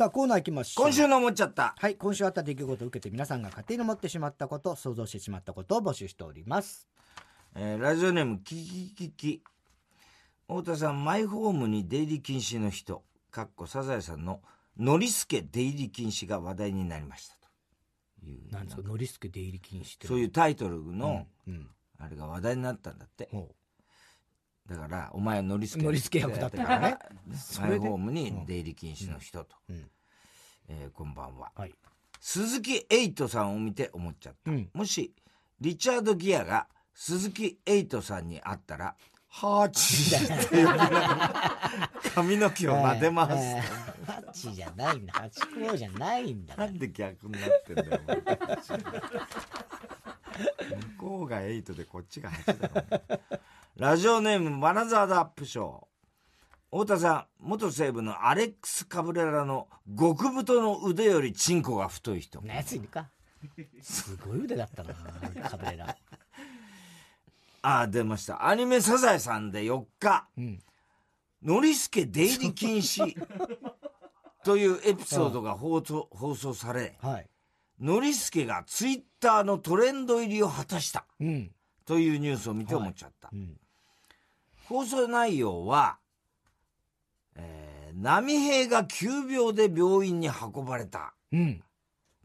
さあコーナー行きましょう今週の思っちゃった。はい今週あった出来事を受けて皆さんが勝手に思ってしまったこと想像してしまったことを募集しておりますえーラジオネーム、キキキキ。太田さん、マイホームに出入り禁止の人、かっこサザエさんの、ノリスケ出入り禁止が話題になりましたという。なんですか？ノリスケ出入り禁止ってそういうタイトルの、うんあれが話題になったんだって。ほだから、お前はノリスケ。ノリスケ役だったからねマイホームに出入り禁止の人と。うんえーこんばんは。うはい鈴木エイトさんを見て思っちゃった。うんもし、リチャード・ギアが鈴木エイトさんに会ったら、ハーチーって呼 髪の毛を撫でます。えーハチじゃないんだハチ公じゃないんだなんで逆になってんだよ、向こうがエイトでこっちが8だろ。ラジオネーム、バナザードアップショー。太田さん、元西武のアレックス・カブレラの極太の腕よりチンコが太い人。ついるか。すごい腕だったなカブレラ。ああ、出ました。アニメサザエさんで4日、ん。ノリスケ出入り禁止というエピソードが放送放送され、はい。ノリスケがツイッターのトレンド入りを果たした。うんというニュースを見て思っちゃった。うん放送内容は、えー、波平が急病で病院に運ばれたうん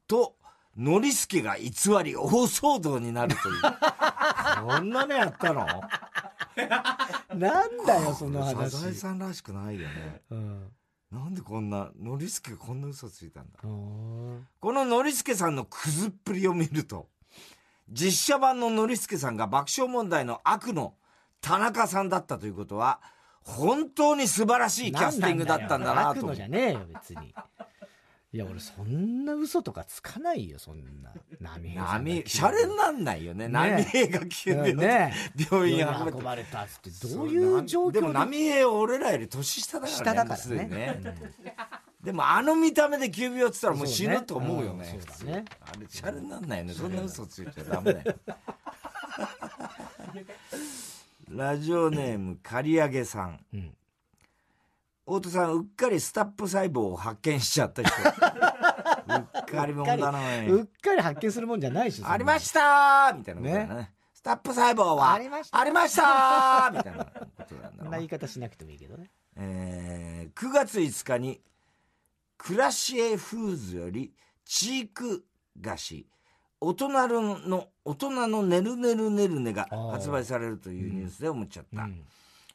と、ノリスケが偽り大騒動になるという。こんなのやったの？なんだよそのサ話ザエさんらしくないよね。うんなんでこんな、ノリスケがこんな嘘ついたんだ。うんこのノリスケさんのクズっぷりを見ると、実写版のノリスケさんが爆笑問題の悪の田中さんだったということは、本当に素晴らしいキャスティングだったんだなと悪のじ。ゃねえよ別にいや俺そんな嘘とかつかないよそんな波平さんが波、シャレになんないよね。波平が急病でね。病院運運ばれたってどういう状況でも波平は俺らより年下だからね。下だからね。す でもあの見た目で急病って言ったらもう死ぬと思うよね。そうねうんねあれ、シャレになんないよね。そんな嘘ついちゃダメだよ。ラジオネーム、刈り上げさん。ん太田さん、うっかりスタップ細胞を発見しちゃった人。うっかりもんだな、うっかり発見するもんじゃないしありましたーみたいなね。ねスタップ細胞は、ありましたありましたーみたいなことなんだろうそんな言い方しなくてもいいけどねえー9月5日に、クラシエフーズより、チーク菓子、大人の、大人のねるねるねるねが発売されるというニュースで思っちゃった。うん。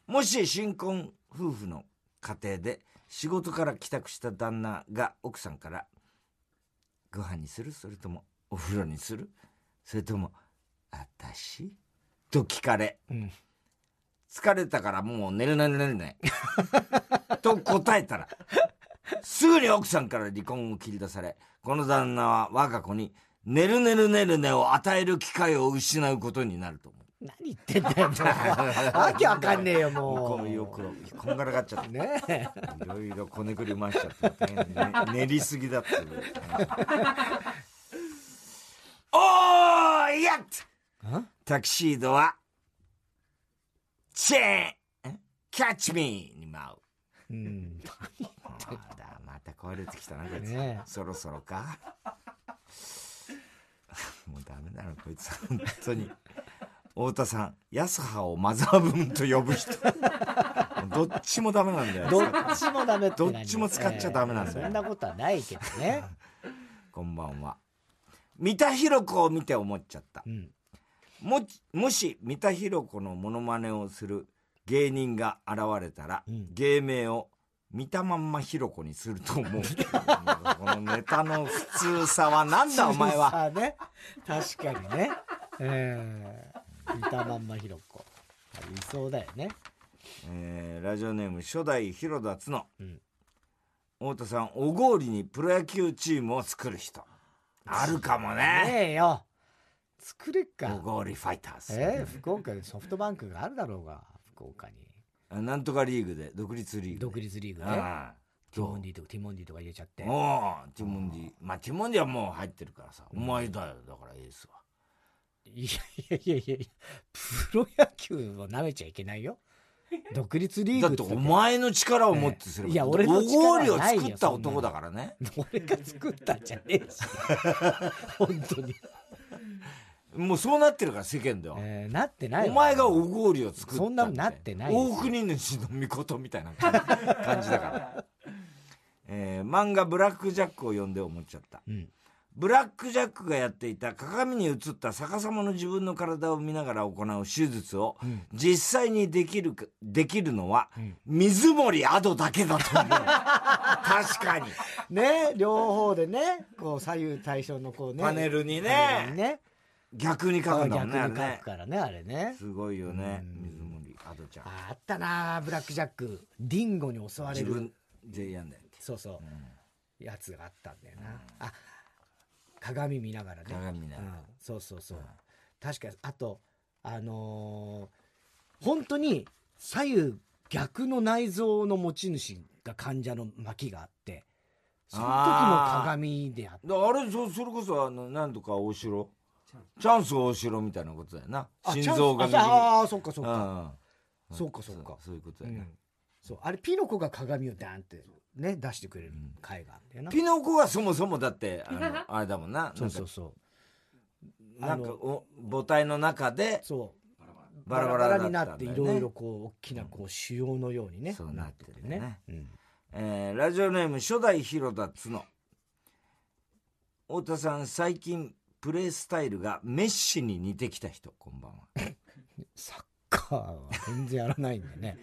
もし新婚夫婦の家庭で仕事から帰宅した旦那が奥さんから、ご飯にするそれともお風呂にするそれとも、あたしと聞かれ、うん。疲れたからもう寝る寝る寝るね。と答えたら、すぐに奥さんから離婚を切り出され、この旦那は我が子に、寝る寝る寝るねを与える機会を失うことになると思う。何言ってんだよもう わけわかんねえよもうもよく、こんがらがっちゃって。ねえいろいろこねくり回しちゃって、ね、練りすぎだって。おーいやっタキシードは、チェーンキャッチミーに舞う。うんまだ、また壊れてきたな、こいつ。ねえそろそろか もうダメだな、こいつ。本当に。太田さん、安葉をマザーブーンと呼ぶ人。どっちもダメなんだよ。どっちもダメって何？どっちも使っちゃダメなんだよええそんなことはないけどね こんばんは。三田寛子を見て思っちゃった。んも、もし三田寛子のモノマネをする芸人が現れたら、芸名を見たまんまひろ子にすると思う。このネタの普通さはなんだ お前は？ね確かにねええ見たまんまひろ子いそうだよねえーラジオネーム初代広田つの。ん太田さん、小郡にプロ野球チームを作る人。あるかもね。ねえよ作れっか小郡ファイターズ。ええ福岡にソフトバンクがあるだろうが福岡になんとかリーグで、独立リーグで。独立リーグね。ああティモンディとかティモンディとか入れちゃって。おうティモンディ。まあ、ティモンディはもう入ってるからさ。お前だよ、だからエースは。いやいやいやいやプロ野球を舐めちゃいけないよ。独立リーグだってお前の力を持ってすれば、いや俺のお力はごりをないよ作った男だからね。俺が作ったんじゃねえし。本当に、もうそうなってるから世間では、えーなってないわ。お前がおごりを作ったそんなのなってない大国主の御事みたいな感じ。だから、えー漫画「ブラック・ジャック」を読んで思っちゃった。うん。ブラック・ジャックがやっていた鏡に映った逆さまの自分の体を見ながら行う手術をうん。実際にできるかできるのはうん。水森アドだけだと思う。確かに。ね両方でねこう左右対称のこうね。パネルにパネルにねね逆に書くんだもんね逆に書ね。くからねあれね。すごいよねうん。水森アドちゃん。ああったなブラックジャック。ディンゴに襲われる。自分でやんだよそうそう、やつがあったんだよな、あ鏡見ながらね。鏡見ながら。うん、そうそうそう、確かにあとあのー本当に左右逆の内臓の持ち主が患者の巻があってその時も鏡であってだあれそそれこそあの何とか大城？チャンス大城みたいなことだよな。あ心臓がああそっかそっか、うんそうかそうか。そういうことだよね。うん、そうあれピノコが鏡をダンってね出してくれる回があるんだよな、ピノコはそもそもだってあの あれだもんな。そうそうそう。なんかお母体の中でそう。バラバラになっていろいろこう大きなこう腫瘍のようにね、そうなっててね。なっててね、えーラジオネーム初代広田角。太田さん最近プレースタイルがメッシに似てきた人。こんばんは。サッカーは全然やらないんでね。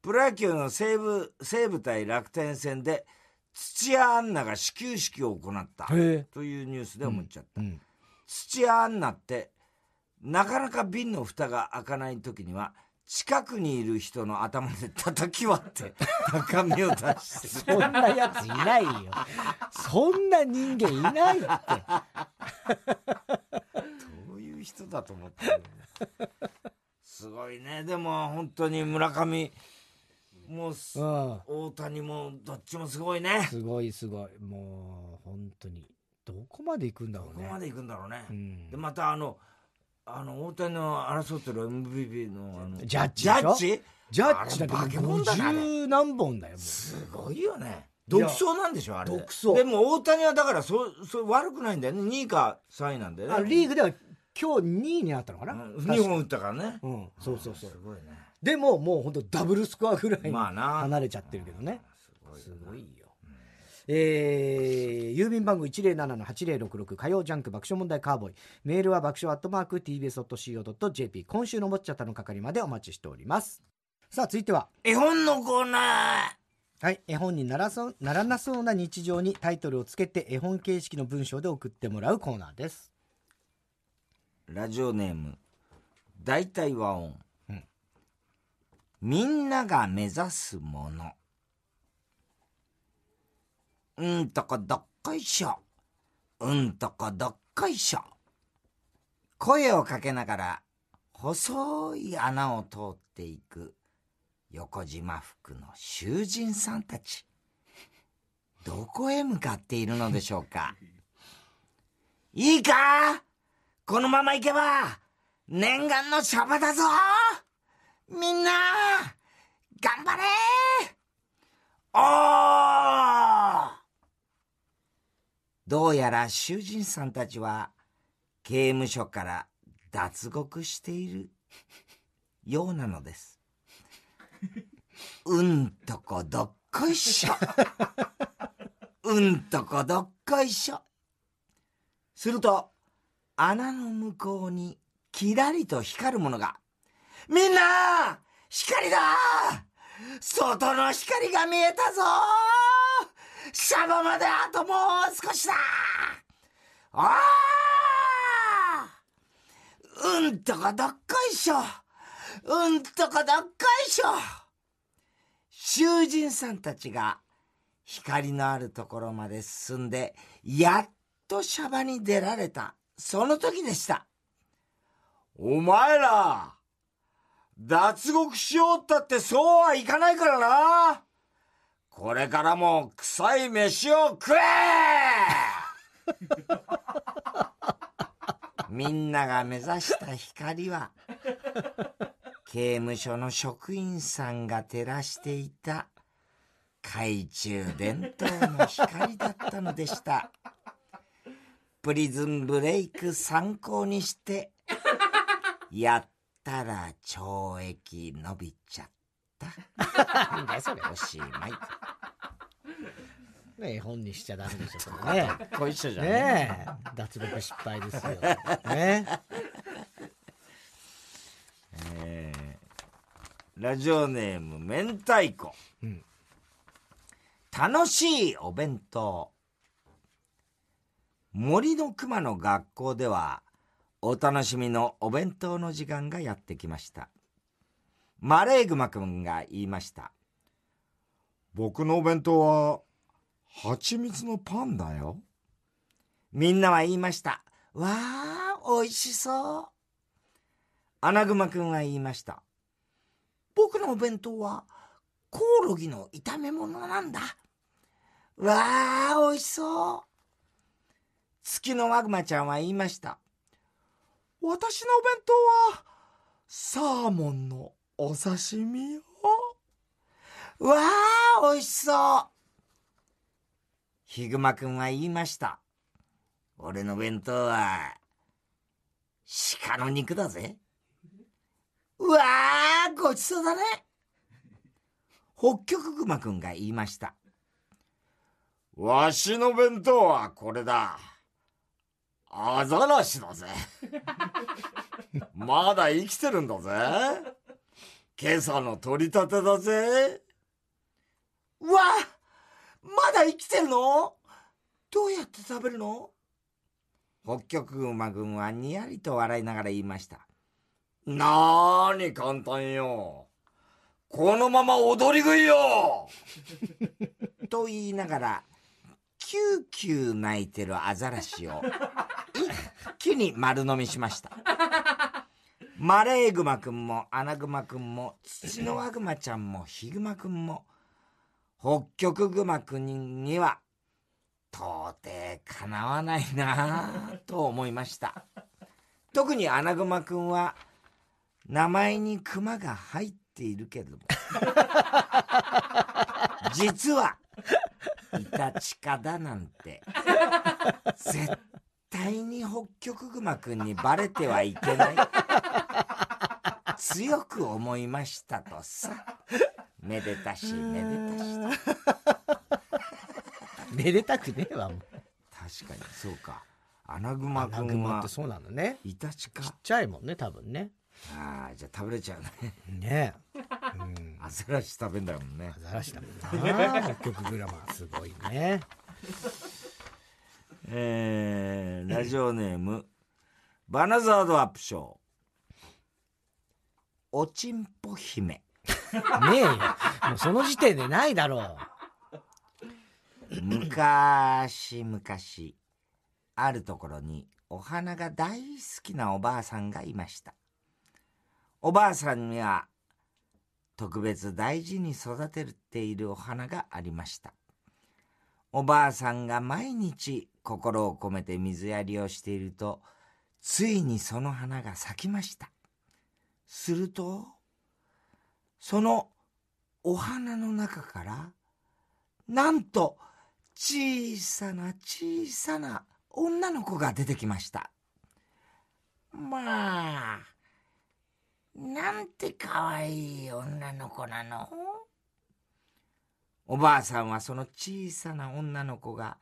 プロ野球の西武西武対楽天戦で土屋アンナが始球式を行った。というニュースで思っちゃった、うん。土屋アンナってなかなか瓶の蓋が開かない時には近くにいる人の頭で叩き割って 中身を出してそんなやついないよ。そんな人間いないって。どういう人だと思ってるの？すごいね。でも本当に村上もうすうん。大谷もどっちもすごいね。すごいすごい。もう本当にどこまで行くんだろうね。どこまで行くんだろうね、うん。でまたあのあの大谷の争ってる MVP のあのジャッジジャッジ？ジャッジだってあれ化け物だなあれ50何本だよもう。すごいよね。独走なんでしょあれ。独走。でも大谷はだからそそ悪くないんだよね。2位か3位なんだよね。あリーグでは今日2位になったのかな、うん2本打ったからね。うんそうそうそう。すごいね。でももう本当ダブルスコアぐらいにまあな。離れちゃってるけどね、すごいすごいよ、えー郵便番号107-8066火曜ジャンク爆笑問題カーボーイ。メールは爆笑アットマーク TBS.CO.JP 今週のもっちゃったの係までお待ちしております。さあ続いては。絵本のコーナはい、絵本にならそうならなそうな日常にタイトルをつけて絵本形式の文章で送ってもらうコーナーです。ーラジオネーム大体和音、うん。みんなが目指すものうんとこどっこいしょ。うんとこどっこいしょ。声をかけながら細い穴を通っていく。横島服の囚人さんたち。どこへ向かっているのでしょうか。いいか？このまま行けば念願のシャバだぞ。みんな頑張れ。おー！どうやら囚人さんたちは刑務所から脱獄しているようなのです。うんとこどっこいしょ。うんとこどっこいしょ。すると、穴の向こうにキラリと光るものが。みんな光だ外の光が見えたぞシャバまであともう少しだ。ああうんとこどっこいしょ。うんとこどっこいしょ。囚人さんたちが光のあるところまで進んで、やっとシャバに出られた、その時でした。お前ら脱獄しようったってそうはいかないからな。これからも臭い飯を食え みんなが目指した光は刑務所の職員さんが照らしていた懐中電灯の光だったのでした。プリズンブレイク参考にして、やったら懲役伸びちゃった。なんだよそれ。おしまい。ね絵本にしちゃダメでしょ、それね。ご一緒じゃん。ねえ。脱力失敗ですよ。ね。えーラジオネーム明太子、うん楽しいお弁当森の熊の学校ではお楽しみのお弁当の時間がやってきましたマレーグマくんが言いました僕のお弁当は蜂蜜のパンだよみんなは言いましたわあ美味しそうアナグマくんは言いました。僕のお弁当はコオロギの炒め物なんだ。わあ、美味しそう。月のワグマちゃんは言いました。私のお弁当はサーモンのお刺身よ。わあ、美味しそう。ヒグマくんは言いました。俺の弁当は鹿の肉だぜ。うわー、ごちそうだね。北極熊くんが言いました。わしの弁当はこれだ。アザラシだぜ。まだ生きてるんだぜ。今朝の取り立てだぜ。うわまだ生きてるの？どうやって食べるの？北極熊くんはにやりと笑いながら言いました。なーに簡単よ。このまま踊り食いよ と言いながら、キューキュー泣いてるアザラシを一気に丸飲みしました。マレーグマくんもアナグマくんもツキノワグマちゃんもヒグマくんも北極グマくんには到底かなわないなぁと思いました。特にアナグマくんは名前にクマが入っているけれども実はイタチカだなんて絶対に北極熊くんにバレてはいけない強く思いましたとさめでたしめでたしとめでたくねえわ、もう。確かにそうかアナグマアくんはってそうなのね。イタチかちっちゃいもんね、多分ね。ああじゃあ食べれちゃうねねえ。うん。アザラシ食べんだもんねアザラシだもんな。北極グラマー、すごいね。えー、ラジオネームバナザードアップショーおちんぽ姫ねえよ。もうその時点でないだろう。昔々あるところにお花が大好きなおばあさんがいましたおばあさんには特別大事に育てているお花がありましたおばあさんが毎日心を込めて水やりをしているとついにその花が咲きましたするとそのお花の中からなんと小さな小さな女の子が出てきました。まあ、なんて可愛い女の子なのおばあさんはその小さな女の子が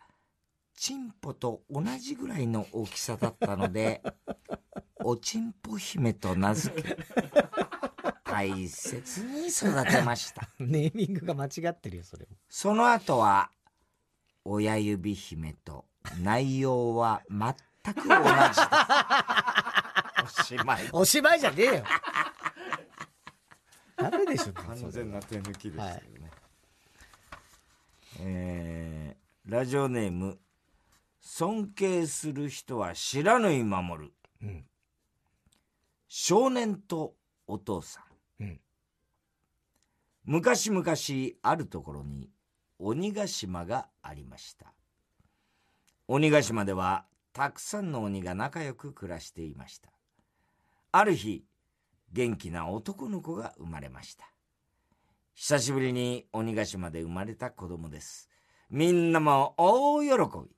チンポと同じぐらいの大きさだったので、おちんぽ姫と名付け、大切に育てました。ネーミングが間違ってるよ、それも。その後は、親指姫と内容は全く同じ。おしまい。お芝居じゃねえよ。ダメでしょ、完全な手抜きでしたけどね。えー、ラジオネーム、尊敬する人は知らぬい守る。うん少年とお父さん。うん昔々あるところに鬼ヶ島がありました。鬼ヶ島ではたくさんの鬼が仲良く暮らしていました。ある日、元気な男の子が生まれました。久しぶりに鬼ヶ島で生まれた子供です。みんなも大喜び。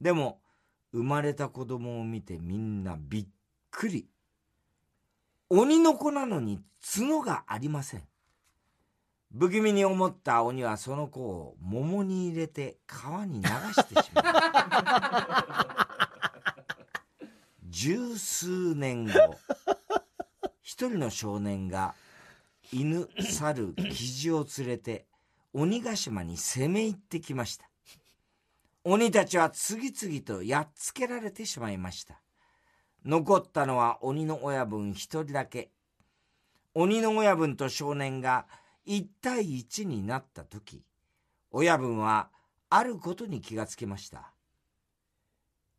でも、生まれた子供を見てみんなびっくり。鬼の子なのに角がありません。不気味に思った鬼はその子を桃に入れて川に流してしまう。十数年後、一人の少年が犬、猿、キジを連れて鬼ヶ島に攻め入ってきました。鬼たちは次々とやっつけられてしまいました。残ったのは鬼の親分一人だけ。鬼の親分と少年が一対一になった時、親分はあることに気がつきました。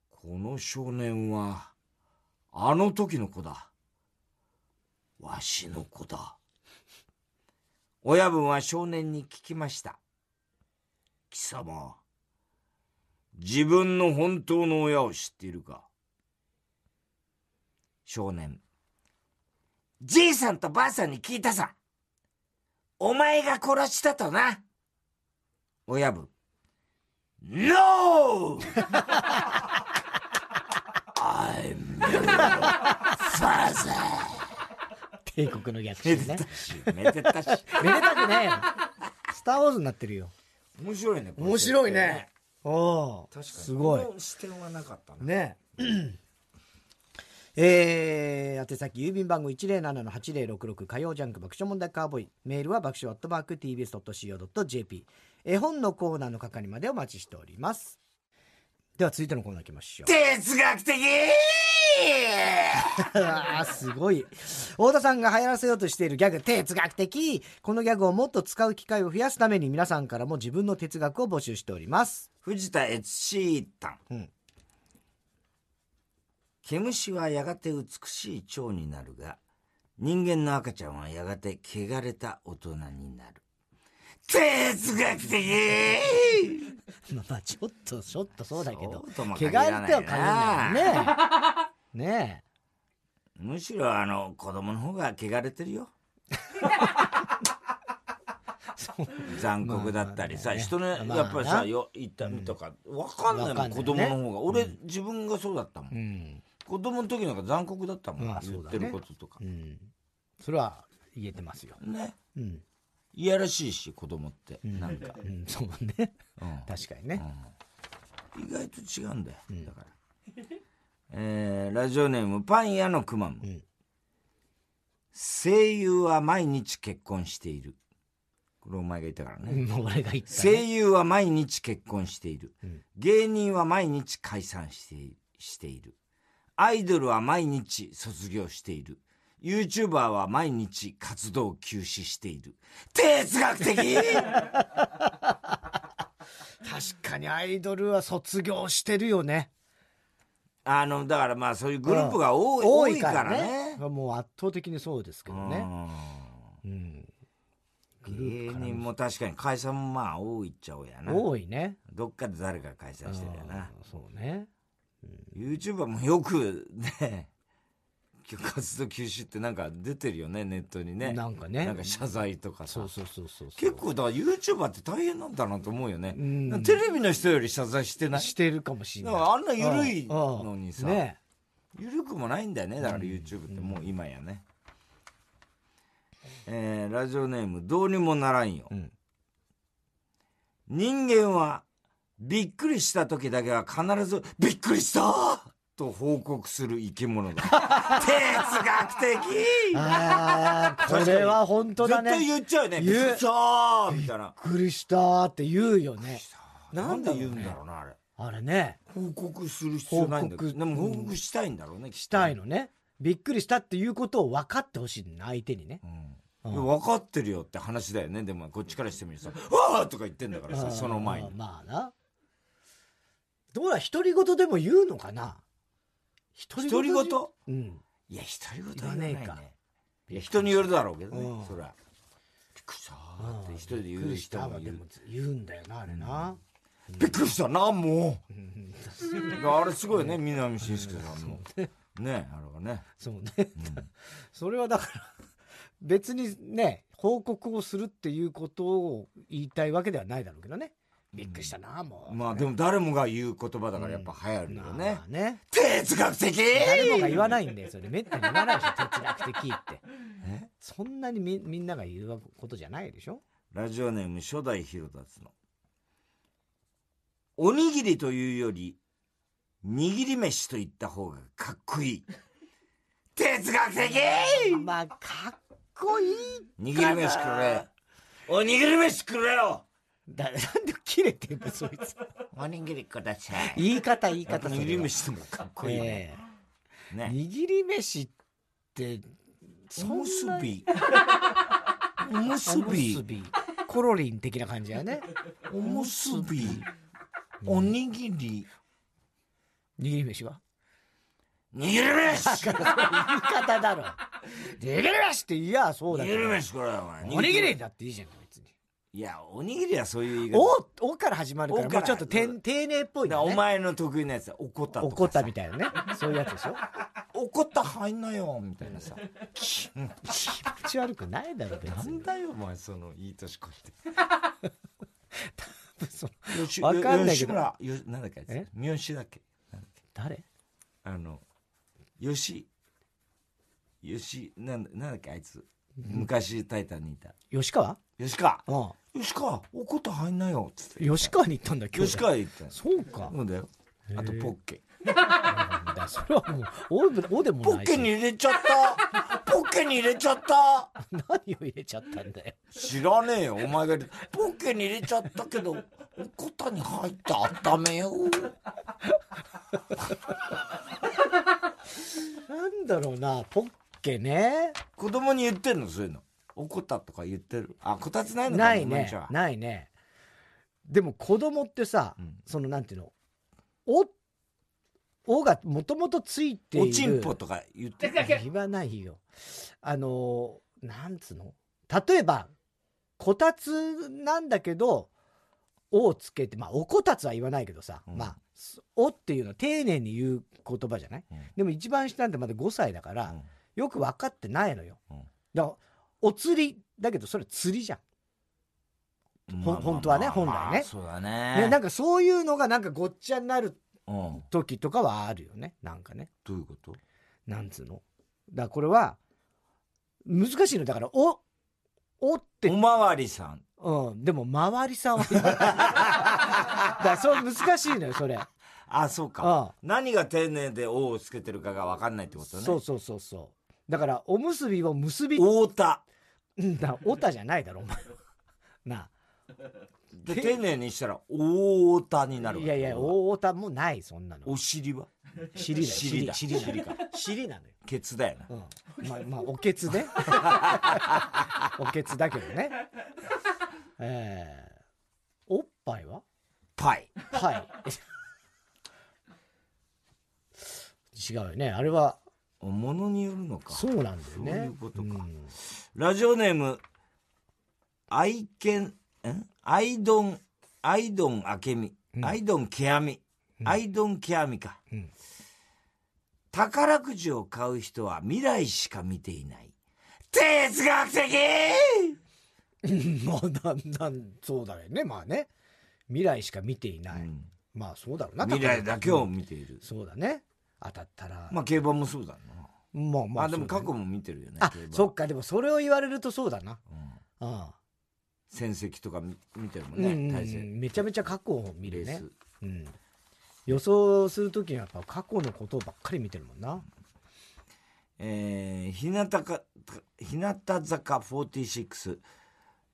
この少年は、あの時の子だ。わしの子だ。親分は少年に聞きました。貴様、自分の本当の親を知っているか？少年。じいさんとばあさんに聞いたさ。お前が殺したとな。親分。NO! I'm your father! 帝国の逆め襲ねでたし、めでたし。めでたくねえよスター・ウォーズになってるよ面白いね。面白いね。おお確かに。すごい視点はなかったな。ねえー、宛先郵便番号107-8066火曜ジャンク爆笑問題カーボーイメールは爆笑アットマーク TBS.CO.JP 絵本のコーナーの係までお待ちしておりますでは続いてのコーナー行きましょう。哲学的！あーすごい。太田さんが流行らせようとしているギャグ哲学的！このギャグをもっと使う機会を増やすために皆さんからも自分の哲学を募集しております。藤田悦シータン。うん。毛虫はやがて美しい蝶になるが、人間の赤ちゃんはやがて汚れた大人になる。哲学的。まあまあちょっとちょっとそうだけど汚れては限らないね。ねむしろあの、子供の方が汚れてるよ。残酷だったりさ、まあまあね。人の、まあやっぱりさ、なよ、痛みとか、わかんないもん、子供の方が。俺、自分がそうだったもん。えうん。子供の時なんか残酷だったもん、言ってることとか。う。ん。それは言えてますよ。ね。うん、いやらしいし、子供って。んなんか。うん、そうねうん確かにね、意外と違うんだよ。だから。えー、ラジオネーム、パン屋のくまむ。ん声優は毎日結婚している。これお前が言ったからね。うん俺が言った、声ね、優は毎日結婚している。ん芸人は毎日解散していしている。アイドルは毎日卒業している。YouTuber は毎日活動休止している。哲学的！確かにアイドルは卒業してるよね。あの、だからまあそういうグループが多い,、多多いかららね。ねもう圧倒的にそうですけどね。うん。うん。芸人も確かに解散もまあ多いっちゃ多いやな。多いね。どっかで誰か解散してるよな。うんそうね。YouTuber もよくね、活動休止ってなんか出てるよね、ネットにね。なんかねなんか謝罪とかさそう。そうそうそう結構だから YouTuber って大変なんだなと思うよね。んテレビの人より謝罪してない？してるかもしれないだからあんな緩いのにさうんうんね緩くもないんだよね。だから YouTube ってもう今やね。えー、ラジオネームどうにもならんよ。ん人間はびっくりした時だけは必ずびっくりしたと報告する生き物だ。哲学的。ああこれは本当だ絶対ね言っちゃうよね。びっ言う。くりしたみたいな。びっくりしたって言うよね。な。んで言うんだろうな、あれ。あれね。報告する必要ないんだけど。報告でも報告したいんだろうね、したいのね。びっくりしたっていうことを分かってほしいの相手にね。うん。で分かってるよって話だよね。でもこっちからしてみるとさ、わーとか言ってんだからさ、その前に。まあな。どうだ独り言でも言うのかな？独独り言うんいや、独り言はね言わね。いや、人によるだろうけどうんね、そりゃ。びっくりしたーって一人で言う人もいるでも。言うんだよなあれなびっくりしたな、もう。あれすごいね、南信介さんの。ねあれはね。そうね。それはだから、別にね、報告をするっていうことを言いたいわけではないだろうけどね。びっくりしたな、もう。まあでも誰もが言う言葉だからやっぱ流行るよねま。あね。哲学的誰もが言わないんだよ、それ。めったに言わないでしょ、哲学的って。え？そんなにみみんなが言うことじゃないでしょ？ラジオネーム初代広達の。おにぎりというより、握り飯と言った方がかっこいい。哲学的まあ、かっこいい握り飯くれ。おにぎり飯くれよだ なんで切れてんだ、そいつ。おにぎりください。言い方、言い方。握り飯でもかっこいいね。ええね。握り飯って、おむすび。おむすび。コロリン的な感じだよね。おむすび。おにぎり。握り飯は？握り飯 言い方だろ。握り飯って言いやそうだけど。握り飯これお前おにぎりだっていいじゃん。いや、おにぎりはそういう言い方。お、おから始まるから、おからもうちょっとてん丁寧っぽいよね。お前の得意なやつは怒った怒ったみたいなね。そういうやつでしょ？怒った入んなよみたいなさ。気持ち悪くないだろ、別に。だよお前そのいい年こそういてわかんないけど。吉村よなんだっけ三好だっけ？なんだっけ？誰？あの吉吉なんだなんだっけあいつ昔タイタンにいた。吉川？吉川。うん。吉川怒った入んなよっつって吉川に行ったんだ、今日。吉川言ったのそうか。そうだよ。あとポッケ。だそれはもう、おでおでもポッないし。ケに入れちゃった。ポッケに入れちゃった。何を入れちゃったんだよ。知らねえよ。お前が入れポッケに入れちゃったけどおこたに入って温めよう。なんだろうな、ポッケね。子供に言ってんの？そういうの。怒ったとか言ってる。あこたつないのかないね。ないね。でも子供ってさ、うん。そのなんていうの、お、おがもともとついている。おちんぽとか言ってる。言わないよ。あの、なんつうの？例えば、こたつなんだけど、おをつけて、まあ、おこたつは言わないけどさ、うん。まあ、おっていうのは丁寧に言う言葉じゃない、うん。でも一番下なんてまだ5歳だから、うんよく分かってないのよ。うんだから、お釣り、だけどそれ釣りじゃん。ほん本当はね本来ねそうだね、ねなんかそういうのがなんかごっちゃになるうん時とかはあるよね。なんかね。どういうこと？なんつうの？だからこれは、難しいの。だから、お、おってお、まわりさんうん、でも、周りさんは。だそう難しいのよ、それ。あそうか何が丁寧で「お」をつけてるかが分かんないってことねそうそうそうそう。だから、おむすびを結び、太田うんだ、おたじゃないだろ、お前。なで丁寧にしたら太田になあ。るわいやいや、おたもない、そんなの。お尻は？尻だよ、尻だ尻。尻なの尻なのよ。ケツだよなうん。まあ、まあ、おけつね。おけつだけどね。ええおっぱいは？パイはい。違うよね。あれは、ものによるのかそうなんだよね。そういうことかんラジオネーム、愛犬、んアイドン、アイドン明美、うんアイドンケアミ、うんアイドンケアミか。うん宝くじを買う人は未来しか見ていない。哲学的 まあ、なんなん、そうだよね。まあね。未来しか見ていない。うんまあ、そうだろうな。未来だけをうん見ている。そうだね。当たったら。まあ競馬もそうだな。まあまあ。あ、でも過去も見てるよね。あそっか。でもそれを言われるとそうだな。うんああ戦績とか見見てるもんうんうんう戦。んめちゃめちゃ過去を見るね。うん。予想するときにはやっぱ過去のことばっかり見てるもんな。えー、日向か日向坂46、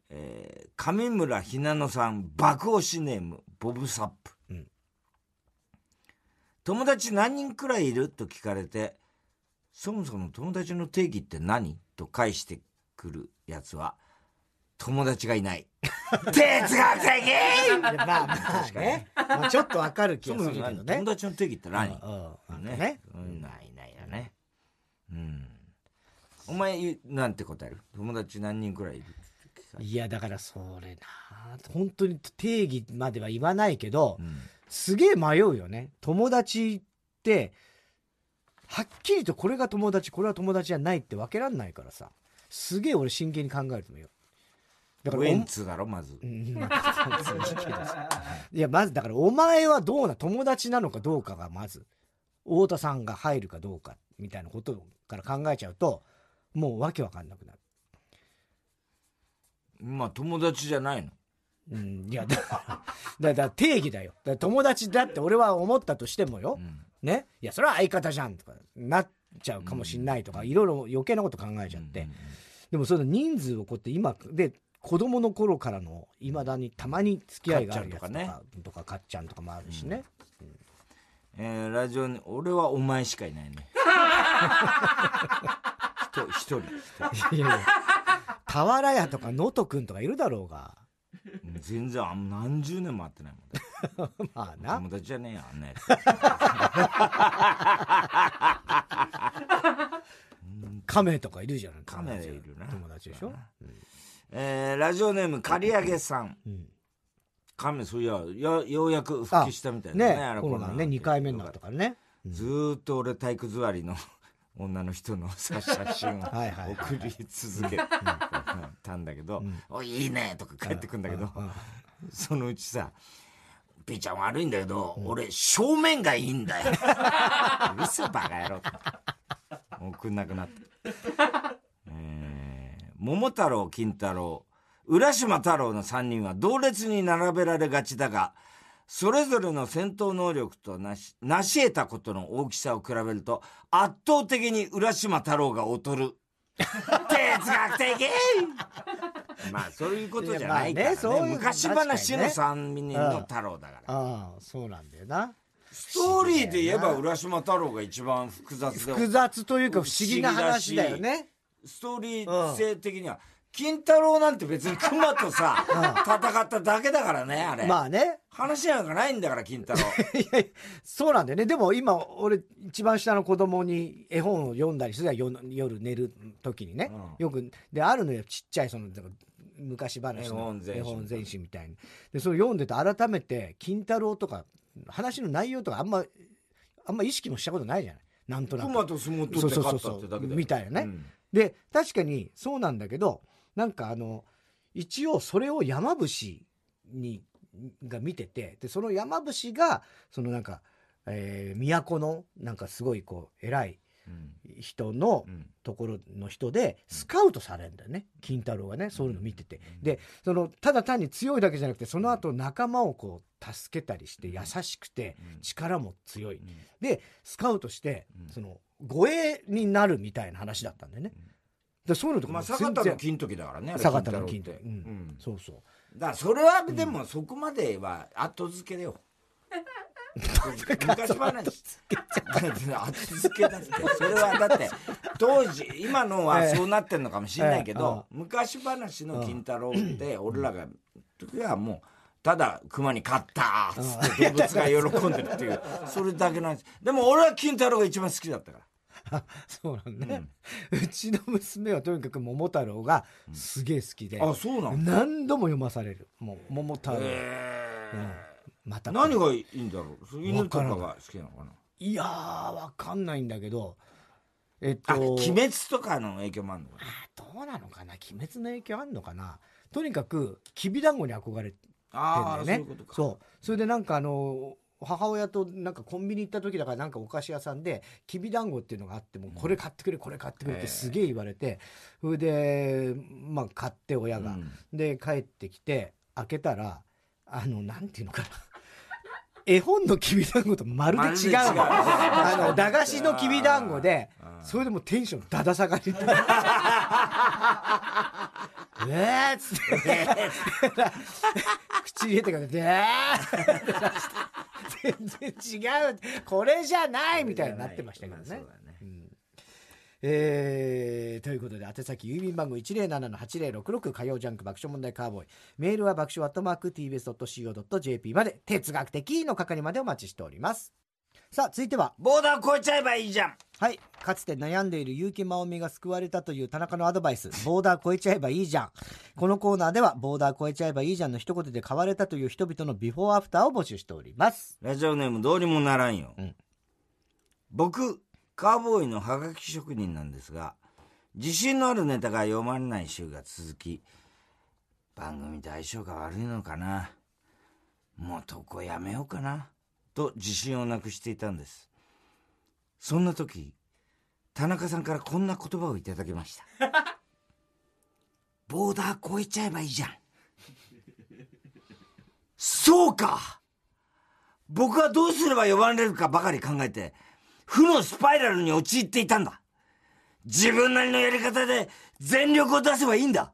えー、上村ひなのさん爆押しネームボブサップ、うん友達何人くらいいる？と聞かれてそもそも友達の定義って何？と返してくるやつは友達がいない。哲学的！まあまあね。まあちょっとわかる気そがするけどね。友達の定義って何？うんうんね。ね。うん。ないないよね。うん。お前なんて答える？友達何人くらいいる？いや、だからそれな、本当に定義までは言わないけど、うんすげえ迷うよね。友達って、はっきりとこれが友達、これは友達じゃないって分けらんないからさ。すげえ俺真剣に考えると思うよ。だからウェンツだろ、まず。いや、まずだからお前はどうな、友達なのかどうかがまず、太田さんが入るかどうかみたいなことから考えちゃうと、もうわけわかんなくなる。まあ友達じゃないの。うん、いや、だから、だ定義だよ。だ友達だって俺は思ったとしてもよ。うん、ね？いや、それは相方じゃんとか、なっちゃうかもしんないとか、いろいろ余計なこと考えちゃって。でもその人数をこうやって今、で、子供の頃からのいまだにたまに付き合いがあるやつとかね。とかかっちゃんとかもあるしね、うん、えー、ラジオに俺はお前しかいないね。一人一人。いやいや俵屋とか能登くんとかいるだろうが全然あ何十年も会ってないもん。まあな。友達じゃねえやあんなやつ亀とかいるじゃない亀いるな。友達でしょ、うん。えー、ラジオネーム刈上さん、うん、亀そういやよようやく復帰したみたいなねねコロナね2回目になったからね、うん、ずっと俺体育座りの女の人の 写真を送り続けたんだけど「おいいね」とか帰ってくんだけどそのうちさ「ピーちゃん悪いんだけど、俺正面がいいんだよ」「嘘バカ野郎」送んなくなって。桃太郎金太郎浦島太郎の3人は同列に並べられがちだがそれぞれの戦闘能力となし成し得たことの大きさを比べると圧倒的に浦島太郎が劣る。哲学的！まあそういうことじゃないからね。ね、う昔話の3人の太郎だから、ああそうなんだよな。ストーリーで言えば浦島太郎が一番複雑で複雑というか不思議な話だよね。ストーリー性的には、金太郎なんて別に熊とさ、戦っただけだからね、あれ。まあね。話なんかないんだから、金太郎。いやそうなんだよね。でも今、俺、一番下の子供に絵本を読んだりするや夜寝る時にね。うん、よく、で、あるのよ、ちっちゃい、その、昔話の絵本全史みたいに。で、それ読んでて改めて、金太郎とか、話の内容とかあんま、あんま意識もしたことないじゃない。なんとなく。熊と相撲取って勝ったってだけみたいなね。うんで、確かにそうなんだけど、なんかあの、一応それを山伏に、が見てて、で、その山伏が、そのなんか、えー、都の、なんかすごいこう、偉い人のところの人で、スカウトされるんだよね。金太郎がね、そういうの見てて。で、その、ただ単に強いだけじゃなくて、その後仲間をこう、助けたりして、優しくて、力も強い。で、スカウトして、その、護衛になるみたいな話だったんだよね。でそういうのとかまあ坂田の金時だからね坂田の金時、うん、そうそう。だからそれはでもそこまでは後付けだよ、昔話後付けだって。それはだって当時今のはそうなってんのかもしれないけど、昔話の金太郎って俺らが時はもうただ熊に勝ったっつって動物が喜んでるっていうそれだけなんです。でも俺は金太郎が一番好きだったから そうなんね、うん、うちの娘はとにかく桃太郎がすげえ好きで、うん、あそうなん何度も読まされる。もう桃太郎、えー、うん、また。何がいいんだろう？犬とかが好きなのかな？いやーわかんないんだけどえっと鬼滅とかの影響もあるのかな？あどうなのかな？鬼滅の影響あるのかな？とにかくきびだんごに憧れてんだよね。そうそれでなんかあの母親となんかコンビニ行った時だからなんかお菓子屋さんできびだんごっていうのがあってもこれ買ってくれこれ買ってくれってすげえ言われてそれでまあ買って親が、で帰ってきて開けたらあのなんていうのかな。絵本のきびだんごとまるで違うあの駄菓子のきびだんごでそれでもテンションだだ下がり えっつって。口入れてからでー全然違うこれじゃないみたいになってましたけどね。えー、ということで、宛先郵便番号107-8066火曜ジャンク爆笑問題カーボーイ。メールは爆笑アットマーク tbs.co.jp まで、哲学的の係までお待ちしております。さあ、続いては。ボーダー超えちゃえばいいじゃんはい。かつて悩んでいる結城まおみが救われたという田中のアドバイス。ボーダー超えちゃえばいいじゃん。このコーナーでは、ボーダー超えちゃえばいいじゃんの一言で変われたという人々のビフォーアフターを募集しております。ラジオネームどうにもならんよ。うん、僕、カーボーイのハガキ職人なんですが、自信のあるネタが読まれない週が続き、番組と相性が悪いのかな。もう投稿やめようかな。と自信をなくしていたんです。そんな時、田中さんからこんな言葉をいただきました。ボーダー越えちゃえばいいじゃん。そうか僕はどうすれば呼ばれるかばかり考えて、負のスパイラルに陥っていたんだ。自分なりのやり方で全力を出せばいいんだ。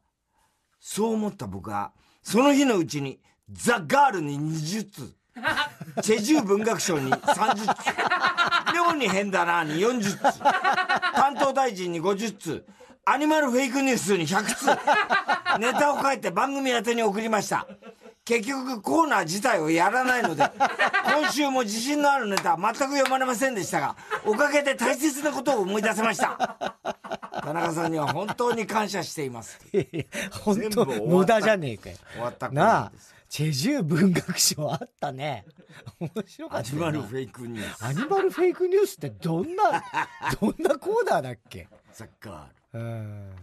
そう思った僕は、その日のうちに、ザ・ガールに20通、チェジュー文学賞に30通、妙に変だなに40通、担当大臣に50通、アニマルフェイクニュースに100通、ネタを書いて番組宛てに送りました。結局コーナー自体をやらないので、今週も自信のあるネタは全く読まれませんでしたが、おかげで大切なことを思い出せました。田中さんには本当に感謝しています。本当無駄じゃねえかよ。終わったなあ。チェジュ文学賞あったね。面白かった。アニマルフェイクニュース。アニマルフェイクニュースってどんな、どんなコーナーだっけ？サッカー。うん。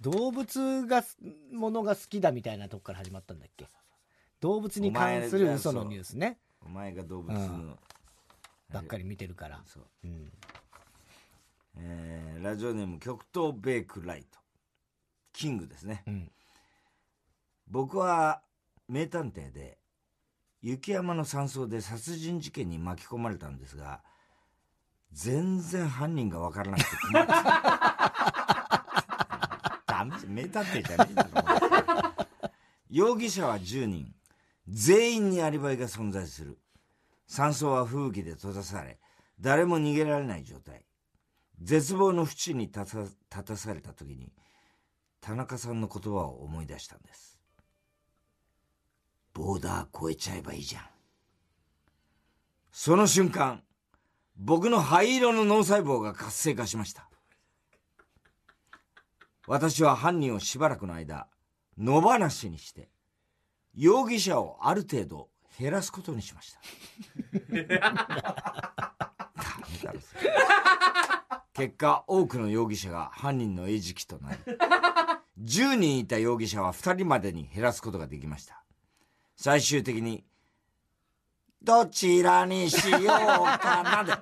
動物が、ものが好きだみたいなとこから始まったんだっけ？動物に関する嘘のニュースねお前が動物の、うん、ばっかり見てるからそう、うん、えー、ラジオネーム極東ベイクライトキングですね、うん、僕は名探偵で雪山の山荘で殺人事件に巻き込まれたんですが全然犯人が分からなくて困って ダメ名探偵じゃねえだろ容疑者は10人全員にアリバイが存在する。山荘は風紀で閉ざされ、誰も逃げられない状態。絶望の淵に立たされた時に、田中さんの言葉を思い出したんです。ボーダー越えちゃえばいいじゃん。その瞬間、僕の灰色の脳細胞が活性化しました。私は犯人をしばらくの間、野放しにして、容疑者をある程度減らすことにしました。結果、多くの容疑者が犯人の餌食となり、10人いた容疑者は2人までに減らすことができました。最終的に、どちらにしようか？なで、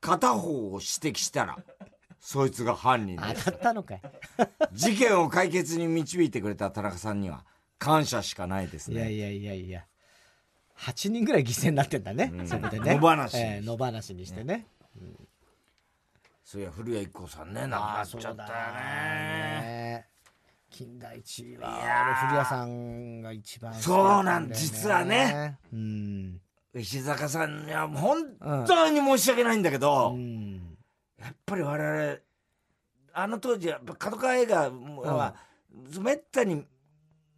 片方を指摘したら、そいつが犯人です。当たったのかい？事件を解決に導いてくれた田中さんには、感謝しかないですね。いやいやいやいや。8人ぐらい犠牲になってんだね、うん、そこでね。野放し。えー、野放しにしてね。うん、そういや、古谷一行さんね、亡くなっちゃったよね。金田一は、古谷さんが一番、ね、そうなん、実はね。うん。石坂さんには本当に申し訳ないんだけど、うん、やっぱり我々、あの当時、やっぱ角川映画は、めったに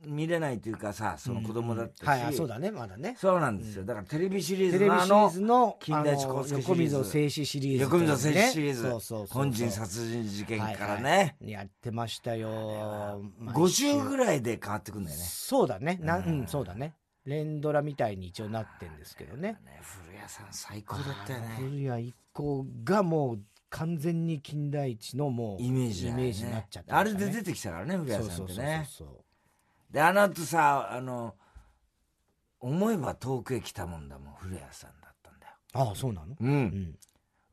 見れないというかさ、その子供だったし、うん、はい、そうだね、まだね。そうなんですよ。だからテレビシリーズのあの、金田一耕助横溝静止シリーズ、横溝静止シリーズ。そうそう本人殺人事件からね、はいはい。やってましたよ。50ぐらいで変わってくんだよね。そうだね。なうん、そうだね。連ドラみたいに一応なってんですけどね。ね古谷さん最高だったよね。古谷一行がもう、完全に金田一のもうイメージ、ね、イメージになっちゃった、ね、あれで出てきたからね古谷さんってねそうそうそうそうで、あの後さ、あの、思えば遠くへ来たもんだもん、古谷さんだったんだよ。ああ、そうなの？うん。うん、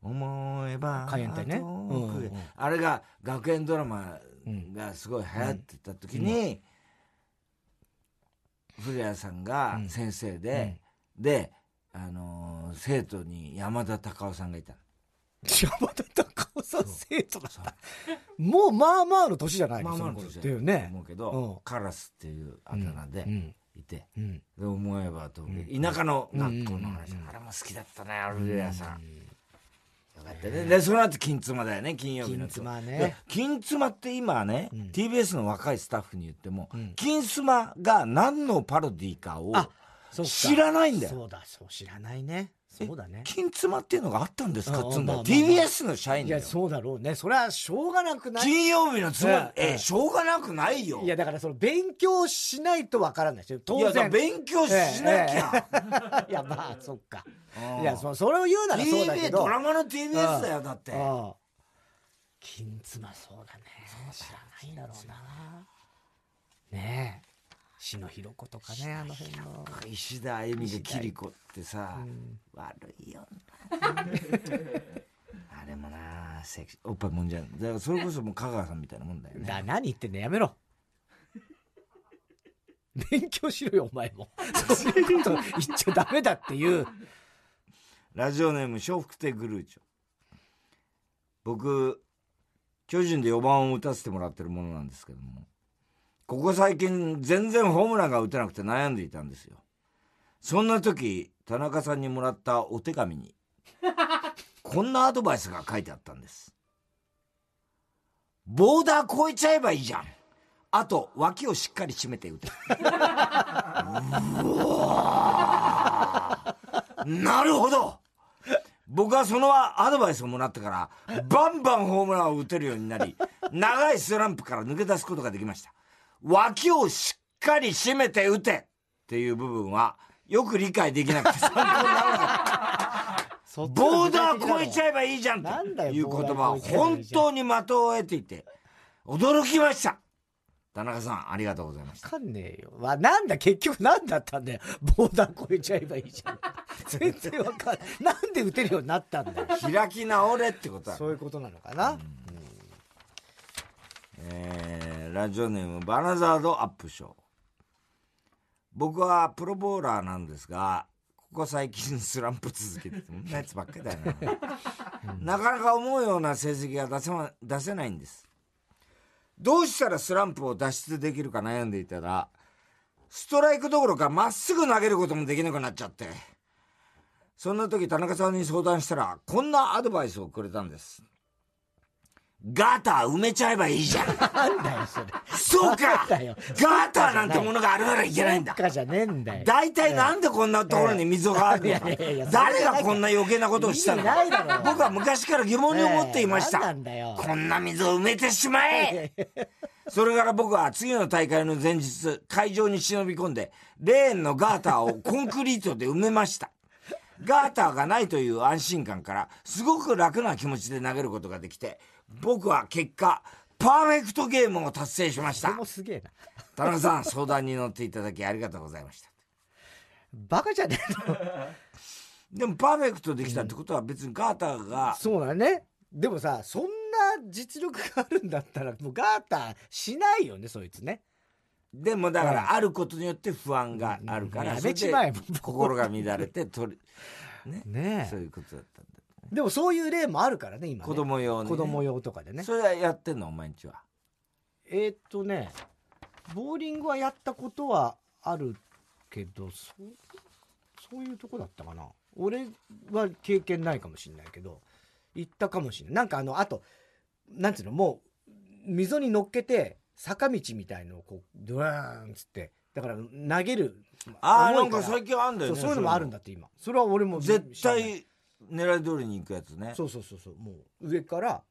思えば、海援隊ね、うんうん。あれが学園ドラマがすごい流行ってた時に、古谷さんが先生で、で、あのー、生徒に山田隆夫さんがいたの。山田隆夫さん生徒だった。もうまあまあの年じゃないのまあまあの年だよね。思うけど、カラスっていうあだ名でいて、で、思えばと、田舎の学校の話、あれも好きだったね、アルベアさん。よかったね。で、その後、金妻だよね、金曜日の。金妻ね。金妻って今ね、TBS の若いスタッフに言っても、金妻が何のパロディーかを知らないんだよ。そうだ、そう知らないね。そうだね。金妻っていうのがあったんですか？うんっつうんだ TBS の社員いや、だよ。そうだろうね。それはしょうがなくない。金曜日の妻、うんえ、しょうがなくないよ。いや、だからその勉強しないとわからないですよ。当いや、だから然。勉強しなきゃ。いや、まあ、そっか。うんいや、そそれを言うならそうだけ TBS ど。ドラマの TBS だよ、だって。ああ金妻そうだね知らないんだろうなねえ篠弘子とかねあの辺の石田あゆみがキリコってさ、悪いよな。あれもな、セクシー、おっぱいもんじゃん。だからそれこそもう香川さんみたいなもんだよね。だ何言ってんだやめろ 勉強しろよお前もそういうこと言っちゃダメだっていうラジオネーム、笑福亭グルーチョ。僕、巨人で4番を打たせてもらってるものなんですけども、ここ最近全然ホームランが打てなくて悩んでいたんですよ。そんな時、田中さんにもらったお手紙に、こんなアドバイスが書いてあったんです。ボーダー越えちゃえばいいじゃん。あと、脇をしっかり締めて打て。なるほど僕はそのアドバイスをもらってから、バンバンホームランを打てるようになり、長いスランプから抜け出すことができました。脇をしっかり締めて打てっていう部分は、よく理解できなくて参考にならなかった。ボーダー越えちゃえばいいじゃんという言葉は本当に的を得ていて、驚きました田中さん、ありがとうございました。わかんねえよ。わ、なんだ、結局なんだったんだよ。ボーダー越えちゃえばいいじゃん。全然わかんない。なんで打てるようになったんだよ。開き直れってことだそういうことなのかな。えーラジオネームバナザードアップショー。僕はプロボーラーなんですがここ最近スランプ続けててそんなやつばっかりだよな。なかなか思うような成績が出せ,、ま、出せないんです。どうしたらスランプを脱出できるか悩んでいたらストライクどころかまっすぐ投げることもできなくなっちゃって。そんな時田中さんに相談したらこんなアドバイスをくれたんですガーター埋めちゃえばいいじゃん。なんだよ、それ。そうか。ガーターなんてものがあるならいけないんだ。かじゃねえんだよ。大体なんでこんなところに溝があるの？か誰がこんな余計なことをしたの意味ないだろ僕は昔から疑問に思っていました。こんな溝を埋めてしまえ。それから僕は次の大会の前日会場に忍び込んでレーンのガーターをコンクリートで埋めました。ガーターがないという安心感からすごく楽な気持ちで投げることができて僕は結果パーフェクトゲームを達成しましたすげえな。田中さん相談に乗っていただきありがとうございましたバカじゃねえの？でもパーフェクトできたってことは別にガーターが、そうだね。でもさ、そんな実力があるんだったら、もうガーターしないよね、そいつね。でもだかうんらあることによって不安があるから、やそれでめちまえ心が乱れて取り、ね、ねえ。そういうことだった。でもそういう例もあるからね、今ね。子供用に、ね。子供用とかでね。それはやってんのお前んちは？えーっとね、ボーリングはやったことはあるけど、そう、そういうとこだったかな。俺は経験ないかもしれないけど、行ったかもしれない。なんかあの、あと、なんていうの、もう、溝に乗っけて、坂道みたいのをこう、ドワーンっつって、だから投げる。ああ、なんか最近あんだよね。そうそういうのもあるんだって今。それは俺も絶対狙い通りに行くやつね。そうそうそうそう。もう上から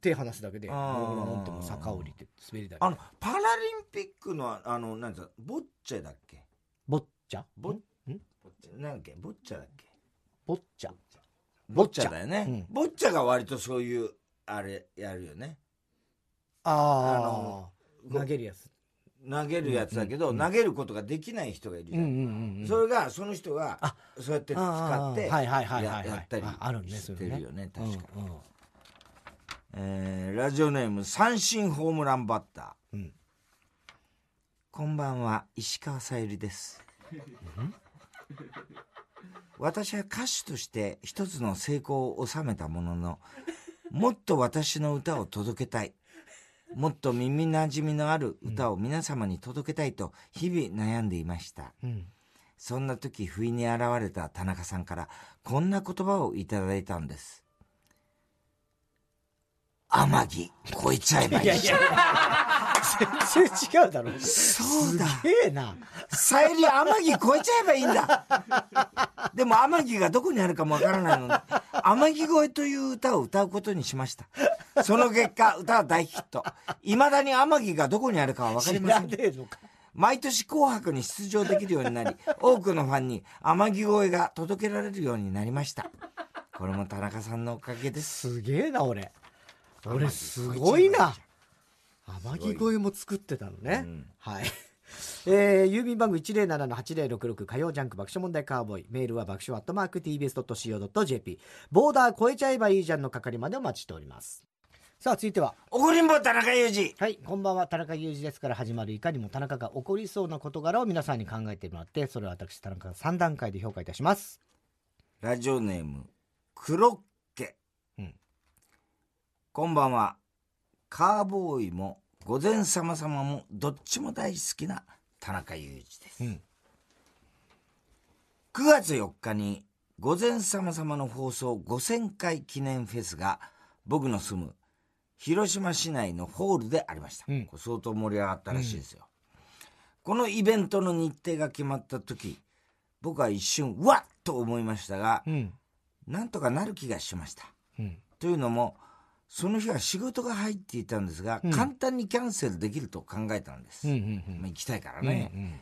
手離すだけで、ボあー。ロボロボロってもう坂降りて滑り台。あの、パラリンピックの、あの、なんつうのボッチャだっけ？ボッチャ？ボッん？なんだっけ？ボッチャだっけ？ボッチャ。ボッチャだよね。うん。ボッチャが割とそういう、あれ、やるよね。ああのあ投げるやつ投げるやつだけど、うん投げることができない人がいるじゃん。うんうんうんそれが、その人があ、そうやって使って、あーはいはいはいやったりしてるよね、確かに。うえーラジオネーム、三振ホームランバッター。うんこんばんは、石川さゆりです。私は歌手として一つの成功を収めたものの、もっと私の歌を届けたい。もっと耳なじみのある歌を皆様に届けたいと日々悩んでいました。うんそんな時不意に現れた田中さんからこんな言葉をいただいたんです。天城超えちゃえばいいじゃん。全然違うだろ。そうだ。すげえな。さゆり天城超えちゃえばいいんだ。でも天城がどこにあるかもわからないので、天城越えという歌を歌うことにしました。その結果、歌は大ヒット。未だに天城がどこにあるかはわかりません。毎年紅白に出場できるようになり、多くのファンに天城越えが届けられるようになりました。これも田中さんのおかげです。すげえな、俺。俺、すごいな。天城越えも作ってたのね。うんはい。えー、郵便番号107-8066火曜ジャンク爆笑問題カーボーイ。メールは爆笑アットマーク tbs.co.jp。ボーダー超えちゃえばいいじゃんの係までお待ちしております。さあ、続いては。怒りんぼ田中裕二。はい、こんばんは。田中裕二ですから始まるいかにも田中が起こりそうな事柄を皆さんに考えてもらって、それを私、田中が3段階で評価いたします。ラジオネーム、クロッケ。うんこんばんは。カーボーイも、午前様様も、どっちも大好きな田中裕二です。うん9月4日に、午前様様の放送5000回記念フェスが、僕の住む、広島市内のホールでありました。うん相当盛り上がったらしいですよ。このイベントの日程が決まった時、僕は一瞬、うわっと思いましたが、うん。なんとかなる気がしました。うん。というのも、その日は仕事が入っていたんですが、うん簡単にキャンセルできると考えたんです。うん。うん。まあ、行きたいからうん。ね、うん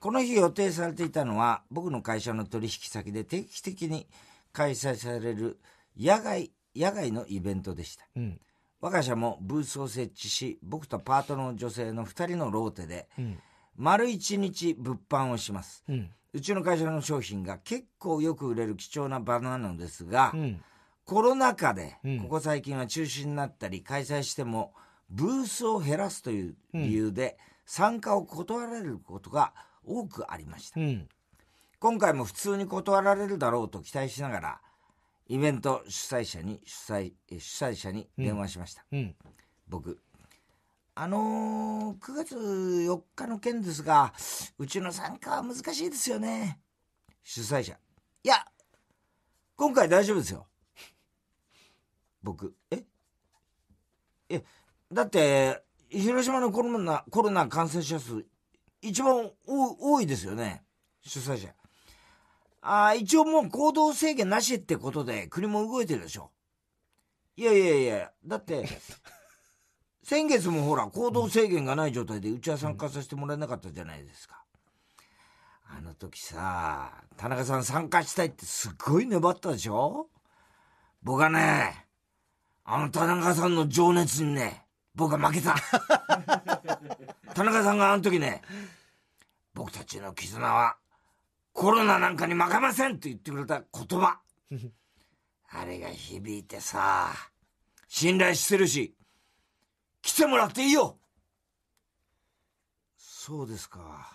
この日予定されていたのは、僕の会社の取引先で定期的に開催される野外、野外のイベントでした。うん。我が社もブースを設置し、僕とパートの女性の2人のローテで、うん。丸一日物販をします。うん。うちの会社の商品が結構よく売れる貴重な場なのですが、うん。コロナ禍でうん、ここ最近は中止になったり、開催しても、ブースを減らすという理由で、参加を断られることが多くありました。うん。今回も普通に断られるだろうと期待しながら、イベント主催者に、主催、え主催者に電話しました。うん。僕。あのー、9月4日の件ですが、うちの参加は難しいですよね。主催者。いや、今回大丈夫ですよ。僕、え？え、だって、広島のコロナ、コロナ感染者数、一番多多いですよね。主催者。ああ、一応もう行動制限なしってことで国も動いてるでしょ。いやいやいや、だって、先月もほら、行動制限がない状態でうちは参加させてもらえなかったじゃないですか。あの時さ、田中さん参加したいってすっごい粘ったでしょ？僕はね、あの田中さんの情熱にね、僕は負けた。田中さんがあの時ね、僕たちの絆はコロナなんかに負けませんって言ってくれた言葉。あれが響いてさ、信頼してるし、来てもらっていいよそうですか。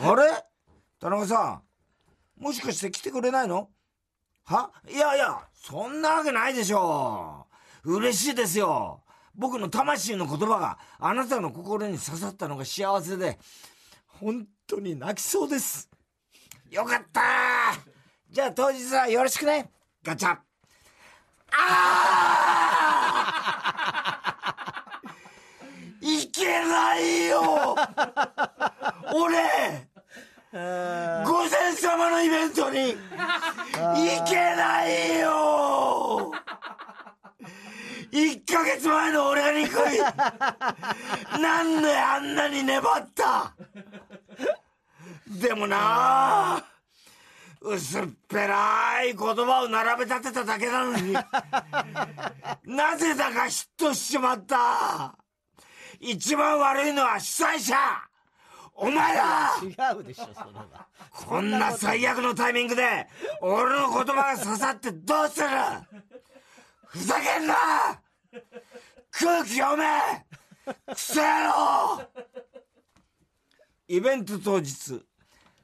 あれ？田中さん、もしかして来てくれないの？は？いやいや、そんなわけないでしょう。嬉しいですよ。僕の魂の言葉があなたの心に刺さったのが幸せで、本当に泣きそうです。よかったじゃあ当日はよろしくねガチャあー いけないよ俺御前様のイベントに行けないよ。1ヶ月前の俺が憎い。なんであんなに粘った？でもな薄っぺらい言葉を並べ立てただけなのに。なぜだかヒットしちまった。一番悪いのは主催者。お前だ違うでしょ、それは。こんな最悪のタイミングで俺の言葉が刺さってどうする？ふざけんな！空気読め！クソ野郎！イベント当日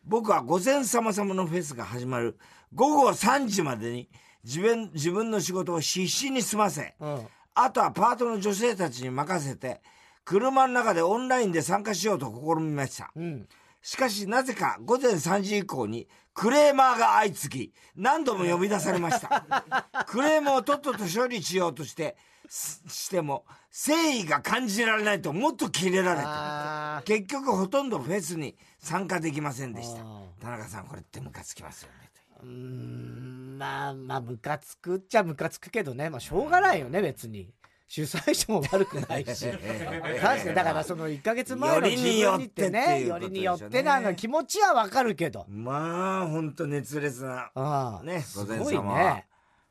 僕は午前様々のフェスが始まる午後3時までに自分自分の仕事を必死に済ませ、うん。あとはパートの女性たちに任せて車の中でオンラインで参加しようと試みました。うん。しかしなぜか午前3時以降にクレーマーが相次ぎ、何度も呼び出されました。クレームをとっとと処理しようとして、しても、誠意が感じられないともっとキレられた。結局ほとんどフェスに参加できませんでした。田中さん、これってムカつきますよね。うん、まあまあ、ムカつくっちゃムカつくけどね。まあ、しょうがないよね、別に。主催者も悪くないし。確かに、だからその1ヶ月前の自分にってね、よりによってなの気持ちはわかるけど。まあ、ほんと熱烈な、ああね、午前様は、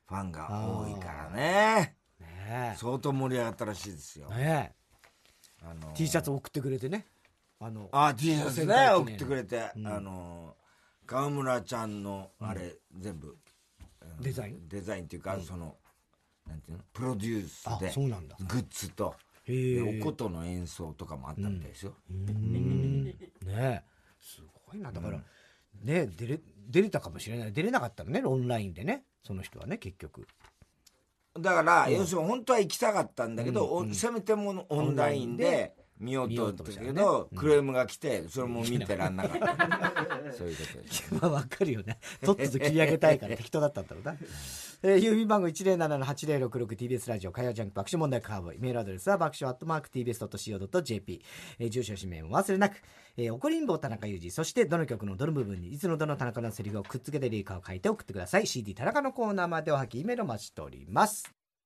ファンが多いからね。ね相当盛り上がったらしいですよ。ねあの T シャツ送ってくれてね。あの、あ、T シャツね、送ってくれて、あの、川村ちゃんの、あれ、全部、デザイン？デザインっていうか、その、なんていうの？プロデュースで、そうなんだグッズと、お琴の演奏とかもあったみたいですよ。ねすごいな。だから、ね出れ、出れたかもしれない。出れなかったのね、オンラインでね。その人はね、結局。だから、要するに本当は行きたかったんだけど、せめてもオンラインで見ようと思ったけど、クレームが来て、それも見てらんなかった。そういうことです。まあわかるよね。とっとと切り上げたいから 適当だったんだろうな。えー、郵便番号 107-8066TBS ラジオ火曜ジャンク爆笑問題カーボーイ。メールアドレスは爆笑アットマーク TBS.CO.JP。えー、住所氏名も忘れなく。えー、怒りんぼ田中裕二。そしてどの曲のどの部分にいつのどの田中のセリフをくっつけてリーカーを書いて送ってください。CD 田中のコーナーまでおはき、メールを待ちしております。